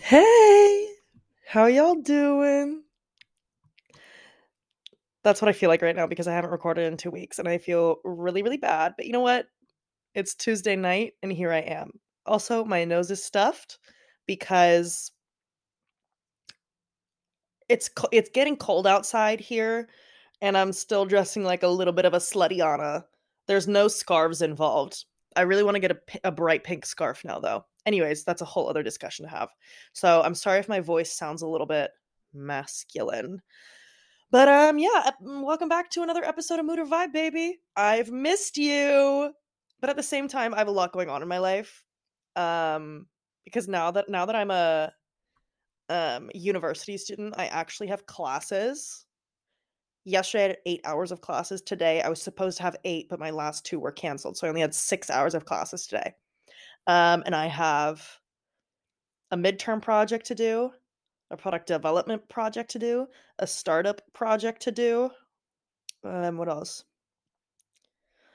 Hey, how y'all doing? That's what I feel like right now because I haven't recorded in two weeks and I feel really, really bad. But you know what? It's Tuesday night and here I am. Also, my nose is stuffed because it's it's getting cold outside here and I'm still dressing like a little bit of a slutty Anna. There's no scarves involved. I really want to get a, a bright pink scarf now, though. Anyways, that's a whole other discussion to have. So I'm sorry if my voice sounds a little bit masculine. But um, yeah, welcome back to another episode of Mood or Vibe, baby. I've missed you, but at the same time, I have a lot going on in my life. Um, because now that now that I'm a um university student, I actually have classes yesterday I had eight hours of classes. Today i was supposed to have eight but my last two were canceled so i only had six hours of classes today. Um, and i have a midterm project to do a product development project to do a startup project to do um, what else?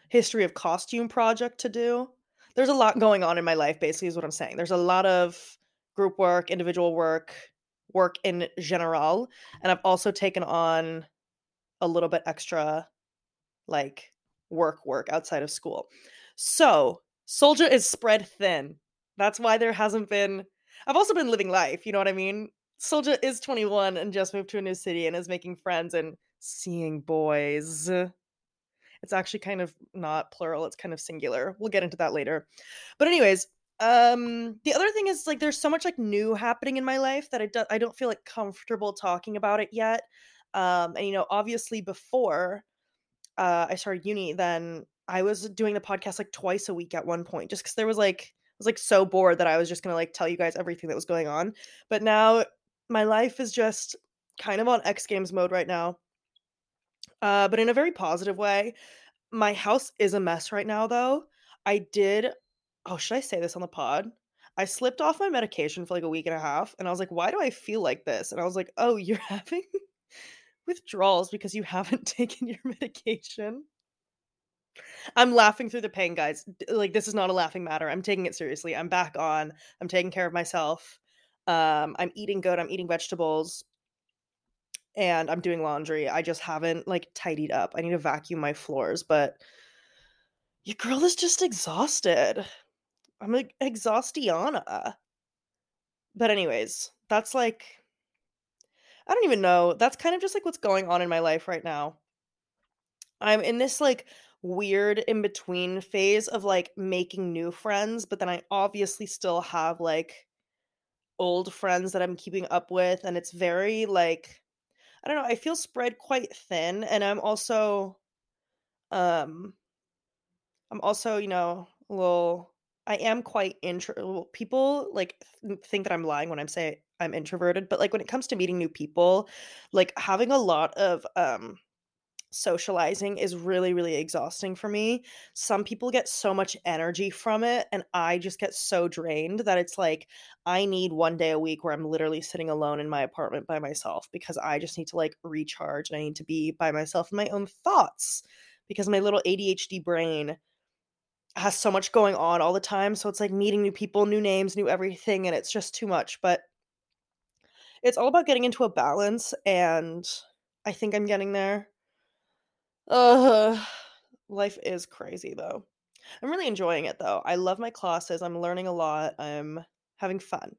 History of costume project to do. There's a lot going on in my life basically is what i'm saying. There's a lot of group work individual work work in general and i've also taken on a little bit extra like work work outside of school. So, Soldier is spread thin. That's why there hasn't been I've also been living life, you know what I mean? Soldier is 21 and just moved to a new city and is making friends and seeing boys. It's actually kind of not plural, it's kind of singular. We'll get into that later. But anyways, um the other thing is like there's so much like new happening in my life that I, do- I don't feel like comfortable talking about it yet um, and you know, obviously before uh, I started uni, then I was doing the podcast like twice a week at one point, just because there was like I was like so bored that I was just gonna like tell you guys everything that was going on. But now my life is just kind of on X Games mode right now, uh, but in a very positive way. My house is a mess right now, though. I did. Oh, should I say this on the pod? I slipped off my medication for like a week and a half, and I was like, "Why do I feel like this?" And I was like, "Oh, you're having withdrawals because you haven't taken your medication. I'm laughing through the pain, guys. Like this is not a laughing matter. I'm taking it seriously. I'm back on. I'm taking care of myself. Um, I'm eating good. I'm eating vegetables. And I'm doing laundry. I just haven't like tidied up. I need to vacuum my floors, but your girl is just exhausted. I'm like exhaustiana. But anyways, that's like I don't even know. That's kind of just like what's going on in my life right now. I'm in this like weird in between phase of like making new friends, but then I obviously still have like old friends that I'm keeping up with and it's very like I don't know, I feel spread quite thin and I'm also um I'm also, you know, a little I am quite intro people like th- think that I'm lying when I'm saying I'm introverted, but like when it comes to meeting new people, like having a lot of um socializing is really really exhausting for me. Some people get so much energy from it and I just get so drained that it's like I need one day a week where I'm literally sitting alone in my apartment by myself because I just need to like recharge and I need to be by myself in my own thoughts because my little ADHD brain has so much going on all the time so it's like meeting new people, new names, new everything and it's just too much, but it's all about getting into a balance and I think I'm getting there. Uh life is crazy though. I'm really enjoying it though. I love my classes. I'm learning a lot. I'm having fun.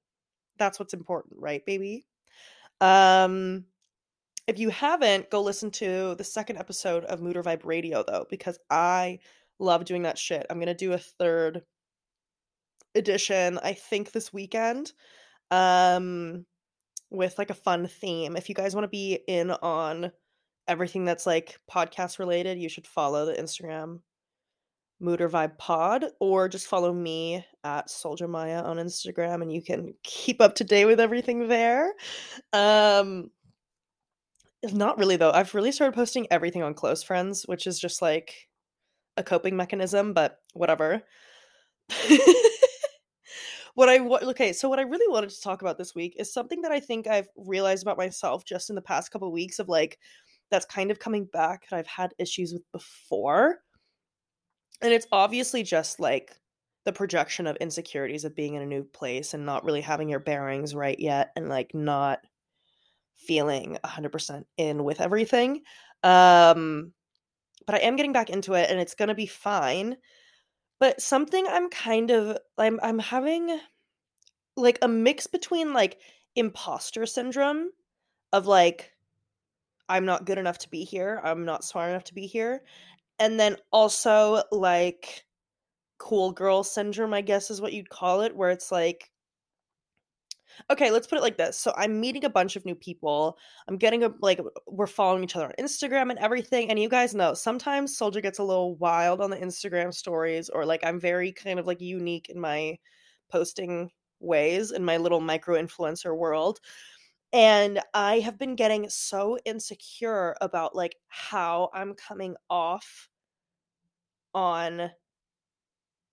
That's what's important, right, baby? Um if you haven't, go listen to the second episode of Mood or Vibe Radio though because I love doing that shit. I'm to do a third edition I think this weekend. Um with like a fun theme. If you guys want to be in on everything that's like podcast related, you should follow the Instagram Mood or Vibe Pod, or just follow me at Soldier Maya on Instagram, and you can keep up to date with everything there. Um, not really though. I've really started posting everything on Close Friends, which is just like a coping mechanism, but whatever. what I okay, so what I really wanted to talk about this week is something that I think I've realized about myself just in the past couple weeks of like that's kind of coming back that I've had issues with before. And it's obviously just like the projection of insecurities of being in a new place and not really having your bearings right yet and like not feeling 100% in with everything. Um but I am getting back into it and it's going to be fine. But something I'm kind of I'm I'm having like a mix between like imposter syndrome of like I'm not good enough to be here, I'm not smart enough to be here, and then also like cool girl syndrome, I guess is what you'd call it, where it's like okay, let's put it like this. So I'm meeting a bunch of new people. I'm getting a like we're following each other on Instagram and everything. And you guys know sometimes Soldier gets a little wild on the Instagram stories, or like I'm very kind of like unique in my posting ways in my little micro influencer world. And I have been getting so insecure about like how I'm coming off on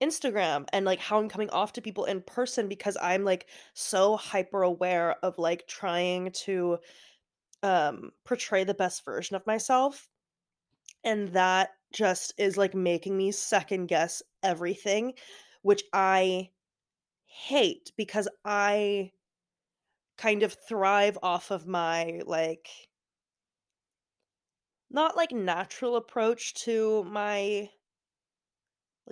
Instagram and like how I'm coming off to people in person because I'm like so hyper aware of like trying to um portray the best version of myself. And that just is like making me second guess everything which I hate because I kind of thrive off of my like not like natural approach to my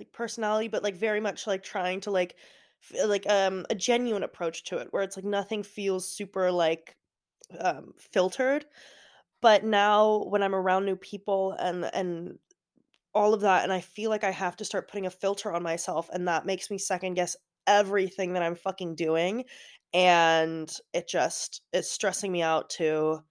like personality but like very much like trying to like f- like um a genuine approach to it where it's like nothing feels super like um filtered. But now when i'm around new people and and all of that and i feel like i have to start putting a filter on myself and that makes me second guess everything that i'm fucking doing and it just is stressing me out to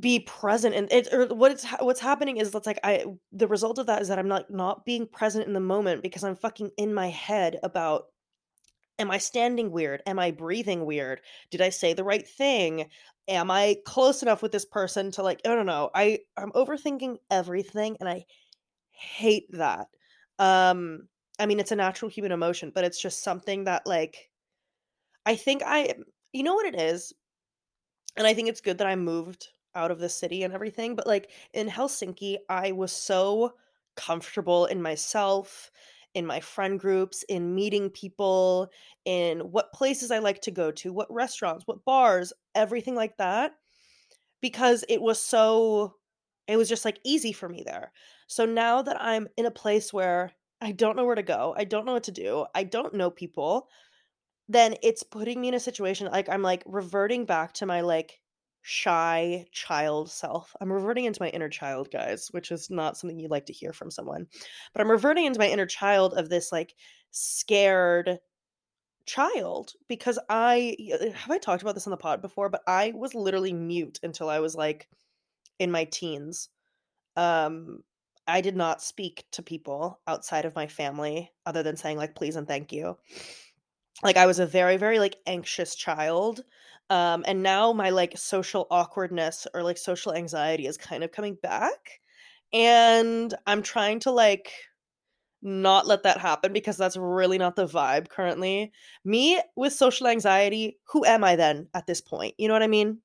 be present and it or what it's what's happening is that's like I the result of that is that I'm not not being present in the moment because I'm fucking in my head about am I standing weird? Am I breathing weird? Did I say the right thing? Am I close enough with this person to like I don't know. I I'm overthinking everything and I hate that. Um I mean it's a natural human emotion, but it's just something that like I think I you know what it is? And I think it's good that I moved out of the city and everything, but like in Helsinki, I was so comfortable in myself, in my friend groups, in meeting people, in what places I like to go to, what restaurants, what bars, everything like that because it was so it was just like easy for me there. So now that I'm in a place where I don't know where to go, I don't know what to do, I don't know people, then it's putting me in a situation like I'm like reverting back to my like shy child self. I'm reverting into my inner child, guys, which is not something you like to hear from someone. But I'm reverting into my inner child of this like scared child because I have I talked about this on the pod before, but I was literally mute until I was like in my teens. Um I did not speak to people outside of my family other than saying like please and thank you. Like I was a very very like anxious child um and now my like social awkwardness or like social anxiety is kind of coming back and i'm trying to like not let that happen because that's really not the vibe currently. Me with social anxiety who am i then at this point? You know what i mean?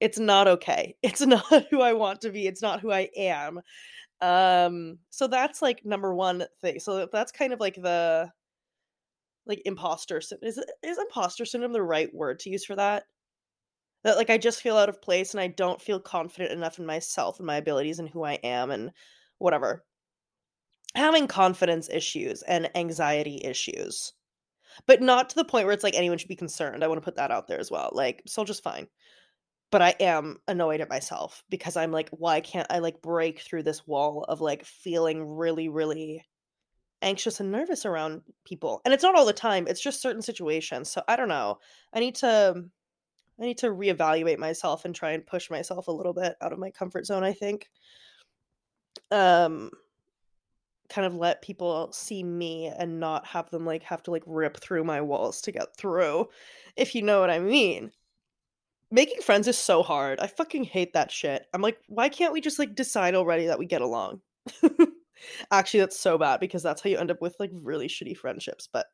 It's not okay. It's not who i want to be. It's not who i am. Um so that's like number one thing. So that's kind of like the like imposter syndrome. Is is imposter syndrome the right word to use for that? That like I just feel out of place and I don't feel confident enough in myself and my abilities and who I am and whatever. Having confidence issues and anxiety issues. But not to the point where it's like anyone should be concerned. I want to put that out there as well. Like, so just fine. But I am annoyed at myself because I'm like, why can't I like break through this wall of like feeling really, really anxious and nervous around people. And it's not all the time, it's just certain situations. So I don't know. I need to I need to reevaluate myself and try and push myself a little bit out of my comfort zone, I think. Um kind of let people see me and not have them like have to like rip through my walls to get through, if you know what I mean. Making friends is so hard. I fucking hate that shit. I'm like, why can't we just like decide already that we get along? Actually, that's so bad because that's how you end up with like really shitty friendships. But,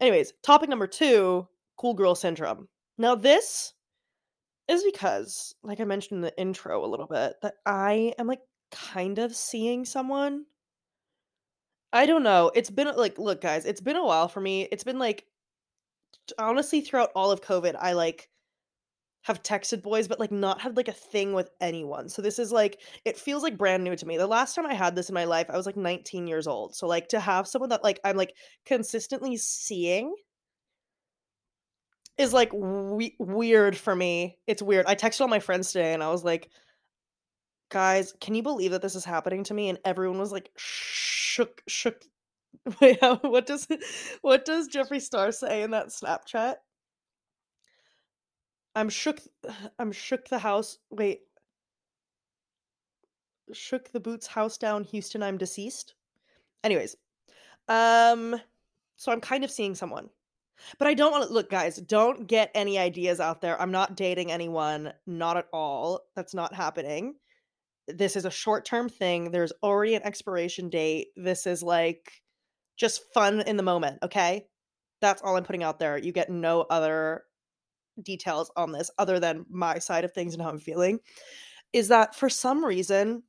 anyways, topic number two cool girl syndrome. Now, this is because, like I mentioned in the intro a little bit, that I am like kind of seeing someone. I don't know. It's been like, look, guys, it's been a while for me. It's been like, honestly, throughout all of COVID, I like have texted boys, but like not had like a thing with anyone. So this is like, it feels like brand new to me. The last time I had this in my life, I was like 19 years old. So like to have someone that like I'm like consistently seeing is like we- weird for me. It's weird. I texted all my friends today and I was like, guys, can you believe that this is happening to me? And everyone was like, shook, shook. Wait, what does what does Jeffree Star say in that Snapchat? I'm shook. I'm shook the house. Wait. Shook the boots house down. Houston, I'm deceased. Anyways, um, so I'm kind of seeing someone. But I don't want to look, guys, don't get any ideas out there. I'm not dating anyone, not at all. That's not happening. This is a short term thing. There's already an expiration date. This is like just fun in the moment, okay? That's all I'm putting out there. You get no other details on this other than my side of things and how I'm feeling. Is that for some reason,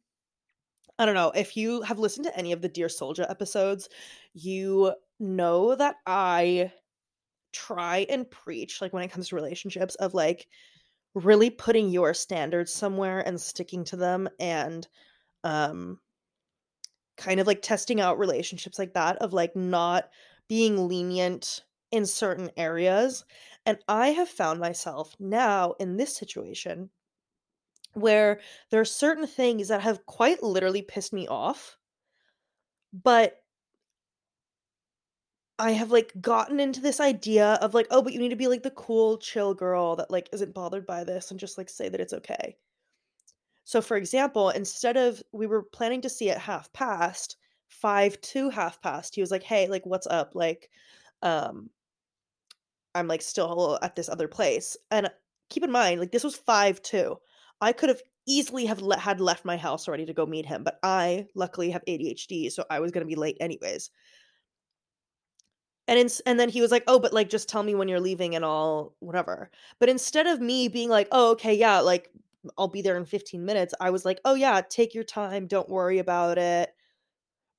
I don't know, if you have listened to any of the Dear Soldier episodes, you know that I try and preach like when it comes to relationships of like really putting your standards somewhere and sticking to them and um kind of like testing out relationships like that of like not being lenient in certain areas and i have found myself now in this situation where there are certain things that have quite literally pissed me off but I have like gotten into this idea of like, oh, but you need to be like the cool, chill girl that like isn't bothered by this and just like say that it's okay. So, for example, instead of we were planning to see at half past, five to half past, he was like, hey, like, what's up? Like, um, I'm like still at this other place. And keep in mind, like, this was five two. I could have easily have le- had left my house already to go meet him, but I luckily have ADHD, so I was going to be late anyways. And in, and then he was like, "Oh, but like just tell me when you're leaving and all whatever." But instead of me being like, "Oh, okay, yeah, like I'll be there in 15 minutes." I was like, "Oh yeah, take your time, don't worry about it."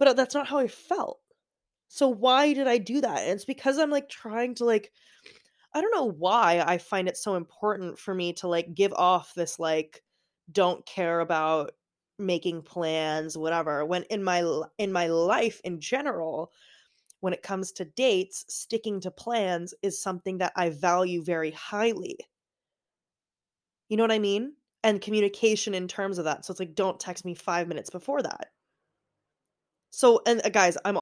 But uh, that's not how I felt. So why did I do that? And it's because I'm like trying to like I don't know why I find it so important for me to like give off this like don't care about making plans whatever when in my in my life in general when it comes to dates, sticking to plans is something that I value very highly. You know what I mean? And communication in terms of that. So it's like, don't text me five minutes before that. So, and uh, guys, I'm.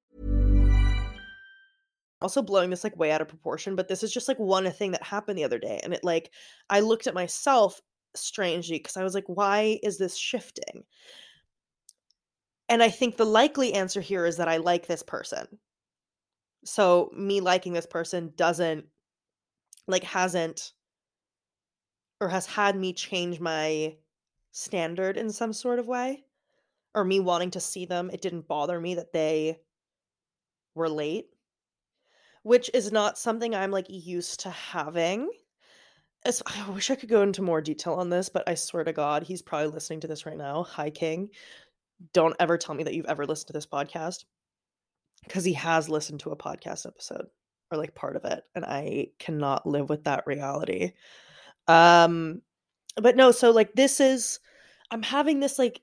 Also blowing this like way out of proportion, but this is just like one thing that happened the other day. And it like, I looked at myself strangely because I was like, why is this shifting? And I think the likely answer here is that I like this person. So me liking this person doesn't, like, hasn't, or has had me change my standard in some sort of way. or me wanting to see them, it didn't bother me that they were late, which is not something I'm like used to having. As, I wish I could go into more detail on this, but I swear to God, he's probably listening to this right now. Hi, King. Don't ever tell me that you've ever listened to this podcast because he has listened to a podcast episode or like part of it, and I cannot live with that reality. Um, but no, so like this is, I'm having this like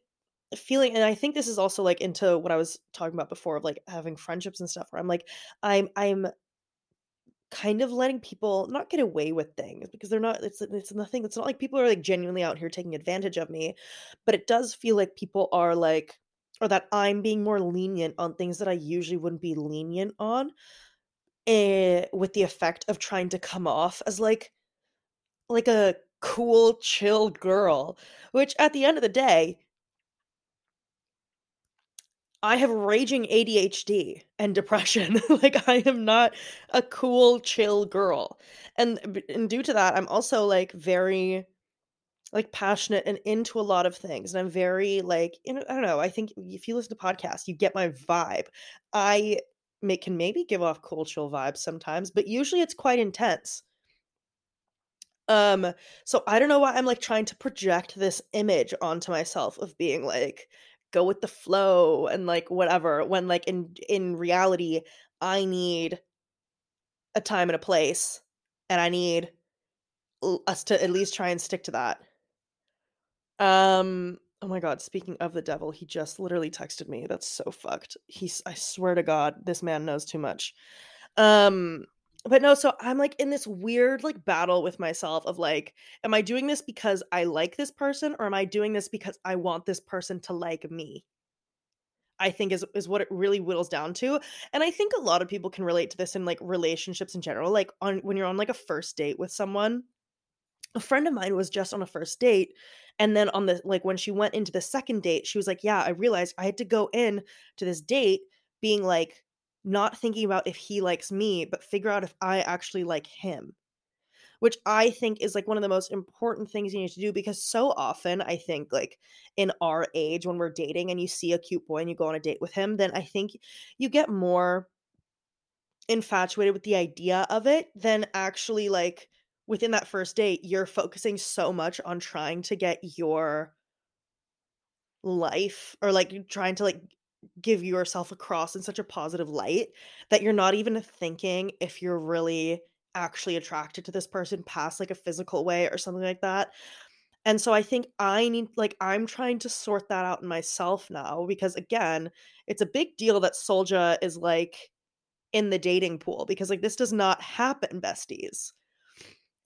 feeling and i think this is also like into what i was talking about before of like having friendships and stuff where i'm like i'm i'm kind of letting people not get away with things because they're not it's it's nothing it's not like people are like genuinely out here taking advantage of me but it does feel like people are like or that i'm being more lenient on things that i usually wouldn't be lenient on eh, with the effect of trying to come off as like like a cool chill girl which at the end of the day I have raging ADHD and depression. like I am not a cool chill girl. And and due to that, I'm also like very like passionate and into a lot of things. And I'm very like, you know, I don't know, I think if you listen to podcasts, you get my vibe. I may, can maybe give off cool chill vibes sometimes, but usually it's quite intense. Um so I don't know why I'm like trying to project this image onto myself of being like go with the flow and like whatever when like in in reality i need a time and a place and i need us to at least try and stick to that. Um oh my god speaking of the devil he just literally texted me that's so fucked. He's i swear to god this man knows too much. Um but no so i'm like in this weird like battle with myself of like am i doing this because i like this person or am i doing this because i want this person to like me? I think is is what it really whittles down to and i think a lot of people can relate to this in like relationships in general like on when you're on like a first date with someone a friend of mine was just on a first date and then on the like when she went into the second date she was like yeah i realized i had to go in to this date being like not thinking about if he likes me, but figure out if I actually like him. Which I think is like one of the most important things you need to do because so often I think like in our age when we're dating and you see a cute boy and you go on a date with him, then I think you get more infatuated with the idea of it than actually like within that first date you're focusing so much on trying to get your life or like trying to like give yourself across in such a positive light that you're not even thinking if you're really actually attracted to this person past like a physical way or something like that. And so I think I need like I'm trying to sort that out in myself now because again, it's a big deal that Solja is like in the dating pool because like this does not happen, besties.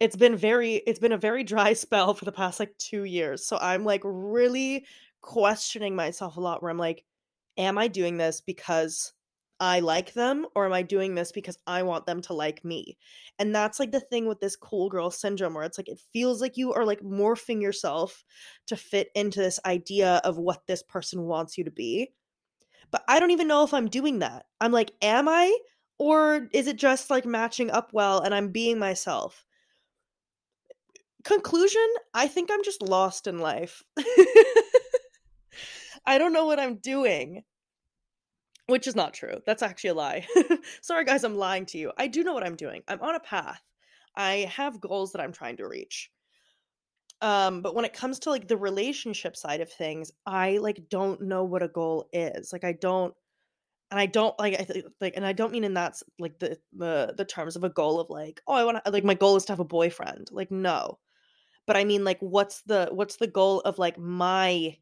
It's been very it's been a very dry spell for the past like 2 years. So I'm like really questioning myself a lot where I'm like am I doing this because I like them or am I doing this because I want them to like me? And that's like the thing with this cool girl syndrome where it's like it feels like you are like morphing yourself to fit into this idea of what this person wants you to be. But I don't even know if I'm doing that. I'm like, am I? Or is it just like matching up well and I'm being myself? Conclusion I think I'm just lost in life. I don't know what I'm doing. Which is not true. That's actually a lie. Sorry, guys, I'm lying to you. I do know what I'm doing. I'm on a path. I have goals that I'm trying to reach. Um, but when it comes to like the relationship side of things, I like don't know what a goal is. Like I don't and I don't like I th- like and I don't mean in that like the the the terms of a goal of like, oh, I want to like my goal is to have a boyfriend. Like no. But I mean like what's the what's the goal of like my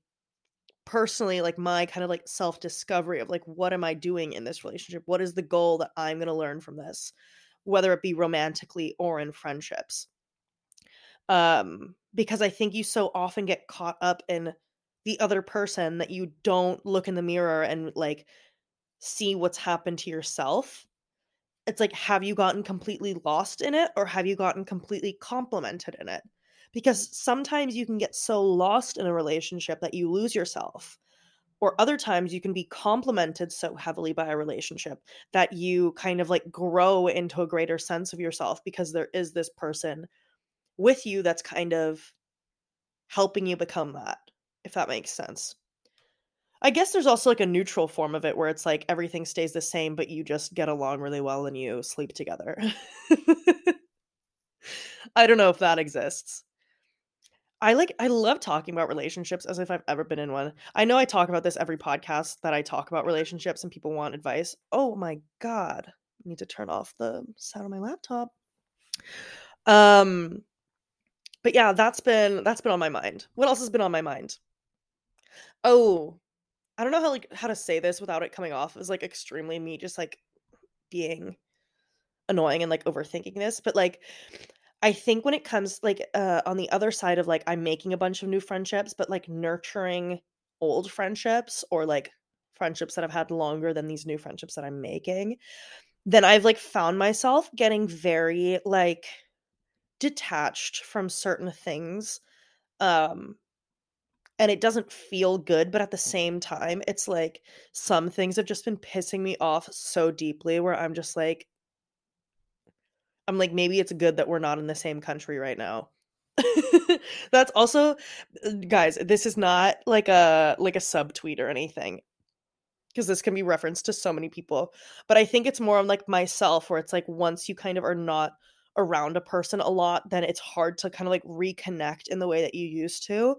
personally like my kind of like self discovery of like what am i doing in this relationship? What is the goal that i'm going to learn from this whether it be romantically or in friendships? Um because i think you so often get caught up in the other person that you don't look in the mirror and like see what's happened to yourself. It's like have you gotten completely lost in it or have you gotten completely complimented in it because sometimes you can get so lost in a relationship that you lose yourself or other times you can be complimented so heavily by a relationship that you kind of like grow into a greater sense of yourself because there is this person with you that's kind of helping you become that if that makes sense I guess there's also like a neutral form of it where it's like everything stays the same, but you just get along really well and you sleep together. I don't know if that exists. I like I love talking about relationships as if I've ever been in one. I know I talk about this every podcast that I talk about relationships and people want advice. Oh my god. I need to turn off the sound of my laptop. Um but yeah, that's been that's been on my mind. What else has been on my mind? Oh, I don't know how like how to say this without it coming off as like extremely me just like being annoying and like overthinking this, but like I think when it comes like uh on the other side of like I'm making a bunch of new friendships, but like nurturing old friendships or like friendships that I've had longer than these new friendships that I'm making, then I've like found myself getting very like detached from certain things. Um and it doesn't feel good, but at the same time, it's like some things have just been pissing me off so deeply where I'm just like I'm like, maybe it's good that we're not in the same country right now. That's also uh, guys, this is not like a like a subtweet or anything. Because this can be referenced to so many people. But I think it's more on like myself where it's like once you kind of are not around a person a lot, then it's hard to kind of like reconnect in the way that you used to.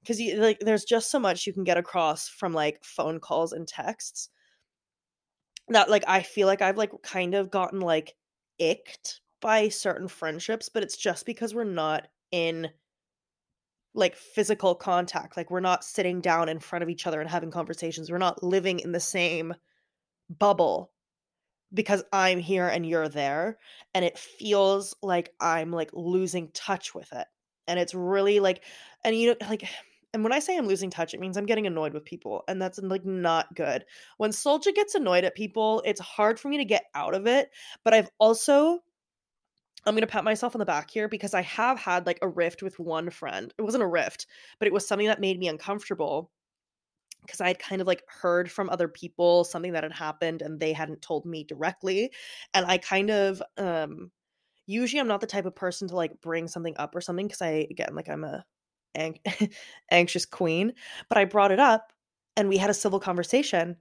Because you like there's just so much you can get across from like phone calls and texts that like I feel like I've like kind of gotten like icked by certain friendships, but it's just because we're not in like physical contact. Like we're not sitting down in front of each other and having conversations. We're not living in the same bubble because I'm here and you're there. And it feels like I'm like losing touch with it. And it's really like, and you know, like, and when I say I'm losing touch, it means I'm getting annoyed with people, and that's like not good. When Soldier gets annoyed at people, it's hard for me to get out of it. But I've also I'm going to pat myself on the back here because I have had like a rift with one friend. It wasn't a rift, but it was something that made me uncomfortable because I had kind of like heard from other people something that had happened and they hadn't told me directly. And I kind of, um, usually I'm not the type of person to like bring something up or something because I, again, like I'm a anxious queen, but I brought it up and we had a civil conversation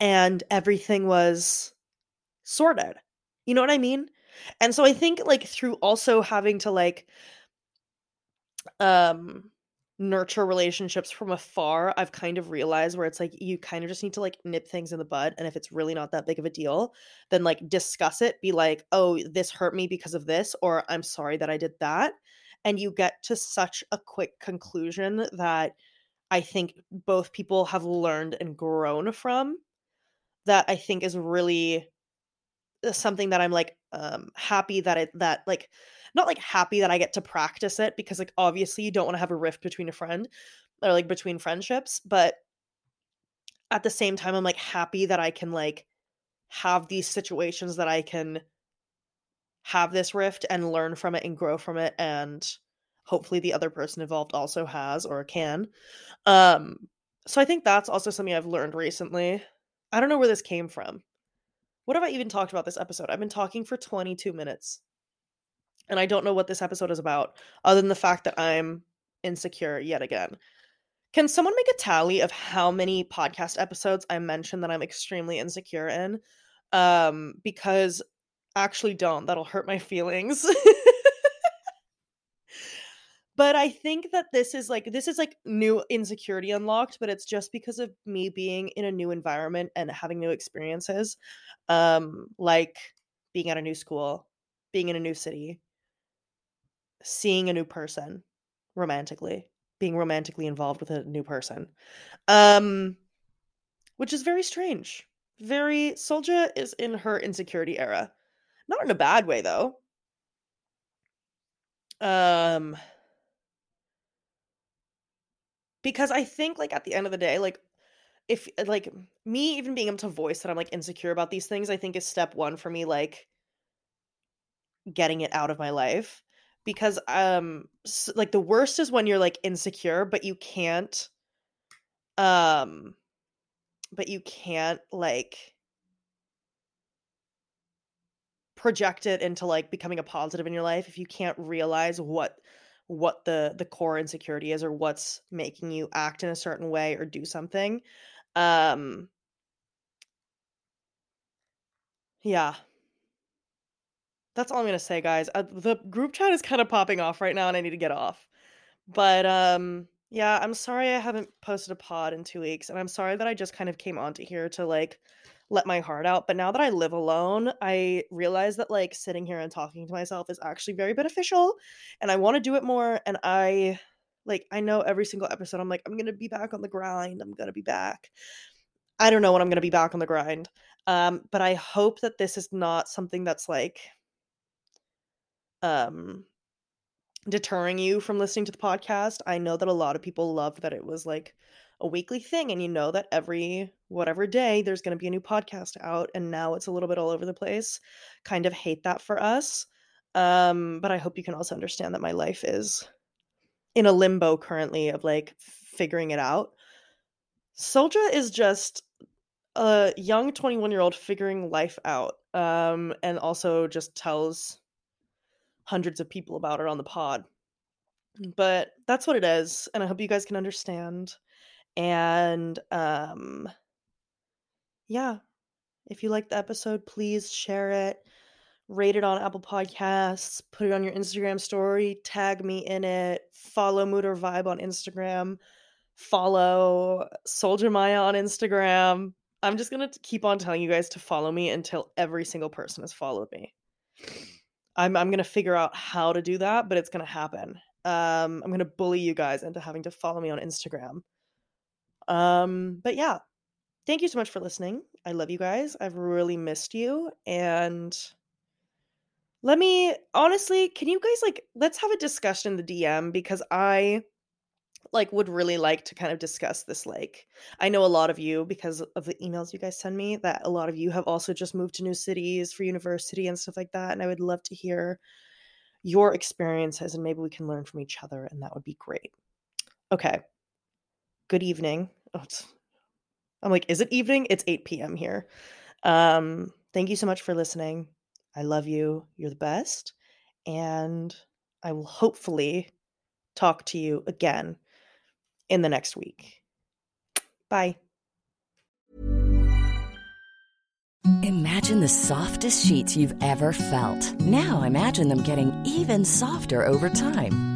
and everything was sorted. You know what I mean? And so I think like through also having to like um nurture relationships from afar, I've kind of realized where it's like you kind of just need to like nip things in the bud and if it's really not that big of a deal, then like discuss it, be like, "Oh, this hurt me because of this," or "I'm sorry that I did that." And you get to such a quick conclusion that I think both people have learned and grown from that I think is really uh, something that I'm like um happy that it that like not like happy that I get to practice it because like obviously you don't want to have a rift between a friend or like between friendships, but at the same time I'm like happy that I can like have these situations that I can have this rift and learn from it and grow from it and hopefully the other person involved also has or can. Um so I think that's also something I've learned recently. I don't know where this came from. What have I even talked about this episode? I've been talking for 22 minutes. And I don't know what this episode is about, other than the fact that I'm insecure yet again. Can someone make a tally of how many podcast episodes I mentioned that I'm extremely insecure in? Um, because actually don't. That'll hurt my feelings. but I think that this is like this is like new insecurity unlocked, but it's just because of me being in a new environment and having new experiences um like being at a new school being in a new city seeing a new person romantically being romantically involved with a new person um which is very strange. Very soldier is in her insecurity era. Not in a bad way though. Um because i think like at the end of the day like if uh, like me even being able to voice that I'm like insecure about these things, I think is step one for me, like getting it out of my life. Because um like the worst is when you're like insecure, but you can't um but you can't like project it into like becoming a positive in your life if you can't realize what what the the core insecurity is or what's making you act in a certain way or do something um yeah. That's all i'm gonna say guys. Uh, the group chat is kind of popping off right now and i need to get off. But um yeah i'm sorry i haven't posted a pod in two weeks and i'm sorry that i just kind of came onto here to like let my heart out. But now that I live alone, I realize that like sitting here and talking to myself is actually very beneficial and I want to do it more. And I like, I know every single episode, I'm like, I'm going to be back on the grind. I'm going to be back. I don't know when I'm going to be back on the grind. Um, but I hope that this is not something that's like, um, deterring you from listening to the podcast. I know that a lot of people loved that it was like a weekly thing and you know that every whatever day there's going to be a new podcast out and now it's a little bit all over the place kind of hate that for us um but i hope you can also understand that my life is in a limbo currently of like figuring it out. Soldier is just a young 21 year old figuring life out um and also just tells hundreds of people about it on the pod. But that's what it is and i hope you guys can understand and um yeah, if you like the episode, please share it, rate it on Apple Podcasts, put it on your Instagram story, tag me in it, follow Mood or Vibe on Instagram, follow Soldier Maya on Instagram. I'm just gonna keep on telling you guys to follow me until every single person has followed me. I'm I'm gonna figure out how to do that, but it's gonna happen. Um, I'm gonna bully you guys into having to follow me on Instagram. Um, but yeah, thank you so much for listening. I love you guys. I've really missed you. And let me honestly, can you guys like let's have a discussion in the DM because I like would really like to kind of discuss this like I know a lot of you because of the emails you guys send me that a lot of you have also just moved to new cities for university and stuff like that and I would love to hear your experiences and maybe we can learn from each other and that would be great. Okay. Good evening. Oh, I'm like, is it evening? It's 8 p.m. here. Um, thank you so much for listening. I love you. You're the best. And I will hopefully talk to you again in the next week. Bye. Imagine the softest sheets you've ever felt. Now imagine them getting even softer over time.